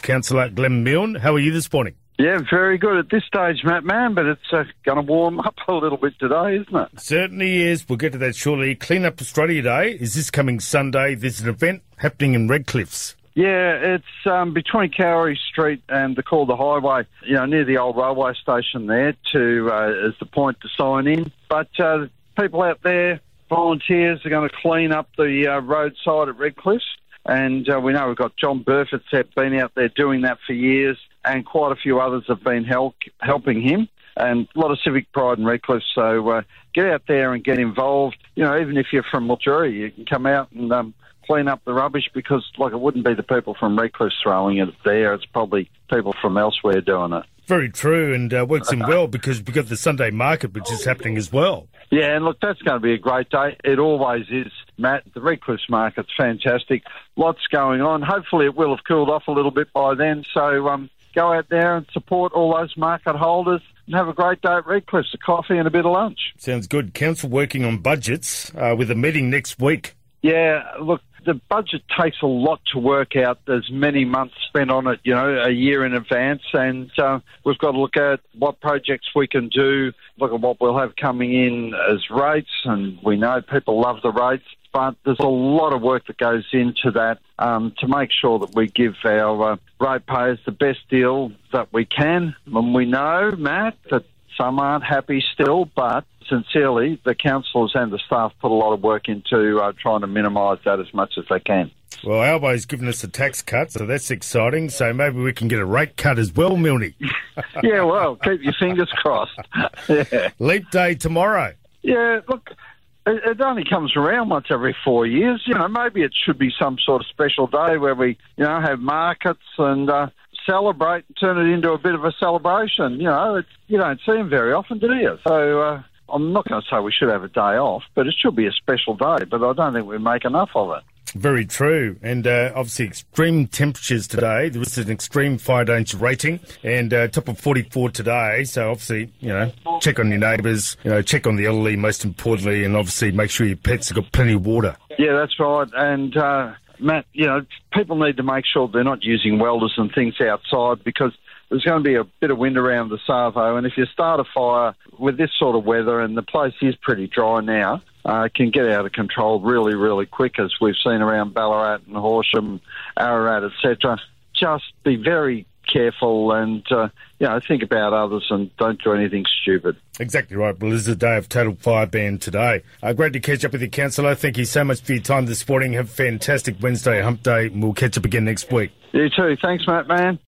Councillor Glenn Milne. How are you this morning? Yeah, very good at this stage, Matt Man, but it's uh, going to warm up a little bit today, isn't it? Certainly is. We'll get to that shortly. Clean Up Australia Day is this coming Sunday. There's an event happening in Redcliffs. Yeah, it's um, between Cowrie Street and the Calder Highway, you know, near the old railway station there to uh, as the point to sign in. But uh, people out there, volunteers, are going to clean up the uh, roadside at Redcliffs. And uh, we know we've got John Burford's been out there doing that for years, and quite a few others have been help, helping him. And a lot of civic pride in Redcliffs. So uh, get out there and get involved. You know, even if you're from Mildura, you can come out and um, clean up the rubbish because, like, it wouldn't be the people from Redcliffs throwing it there. It's probably people from elsewhere doing it. Very true, and uh, works in well because we've got the Sunday market, which is happening as well. Yeah, and look, that's going to be a great day. It always is, Matt. The Redcliffs market's fantastic. Lots going on. Hopefully, it will have cooled off a little bit by then. So um, go out there and support all those market holders and have a great day at Redcliffs, a coffee and a bit of lunch. Sounds good. Council working on budgets uh, with a meeting next week. Yeah, look, the budget takes a lot to work out. There's many months spent on it, you know, a year in advance, and uh, we've got to look at what projects we can do, look at what we'll have coming in as rates, and we know people love the rates, but there's a lot of work that goes into that um, to make sure that we give our uh, ratepayers the best deal that we can. And we know, Matt, that some aren't happy still, but sincerely, the councillors and the staff put a lot of work into uh, trying to minimise that as much as they can. Well, Albo's given us a tax cut, so that's exciting. So maybe we can get a rate cut as well, Milne. yeah, well, keep your fingers crossed. yeah. Leap day tomorrow. Yeah, look, it, it only comes around once every four years. You know, maybe it should be some sort of special day where we, you know, have markets and. Uh, celebrate turn it into a bit of a celebration. You know, it's, you don't see them very often, do you? So uh, I'm not going to say we should have a day off, but it should be a special day. But I don't think we make enough of it. Very true. And uh, obviously, extreme temperatures today. There was an extreme fire danger rating and uh, top of 44 today. So, obviously, you know, check on your neighbours, you know, check on the elderly most importantly, and obviously make sure your pets have got plenty of water. Yeah, that's right. And, uh, Matt, you know, people need to make sure they're not using welders and things outside because there's going to be a bit of wind around the Savo, and if you start a fire with this sort of weather, and the place is pretty dry now, uh, can get out of control really, really quick, as we've seen around Ballarat and Horsham, Ararat, etc. Just be very careful and uh, you know think about others and don't do anything stupid. Exactly right. Well, this is a day of total fire ban today. Uh, great to catch up with you, councillor. Thank you so much for your time this morning. Have a fantastic Wednesday, Hump Day, and we'll catch up again next week. You too. Thanks, Matt. Man.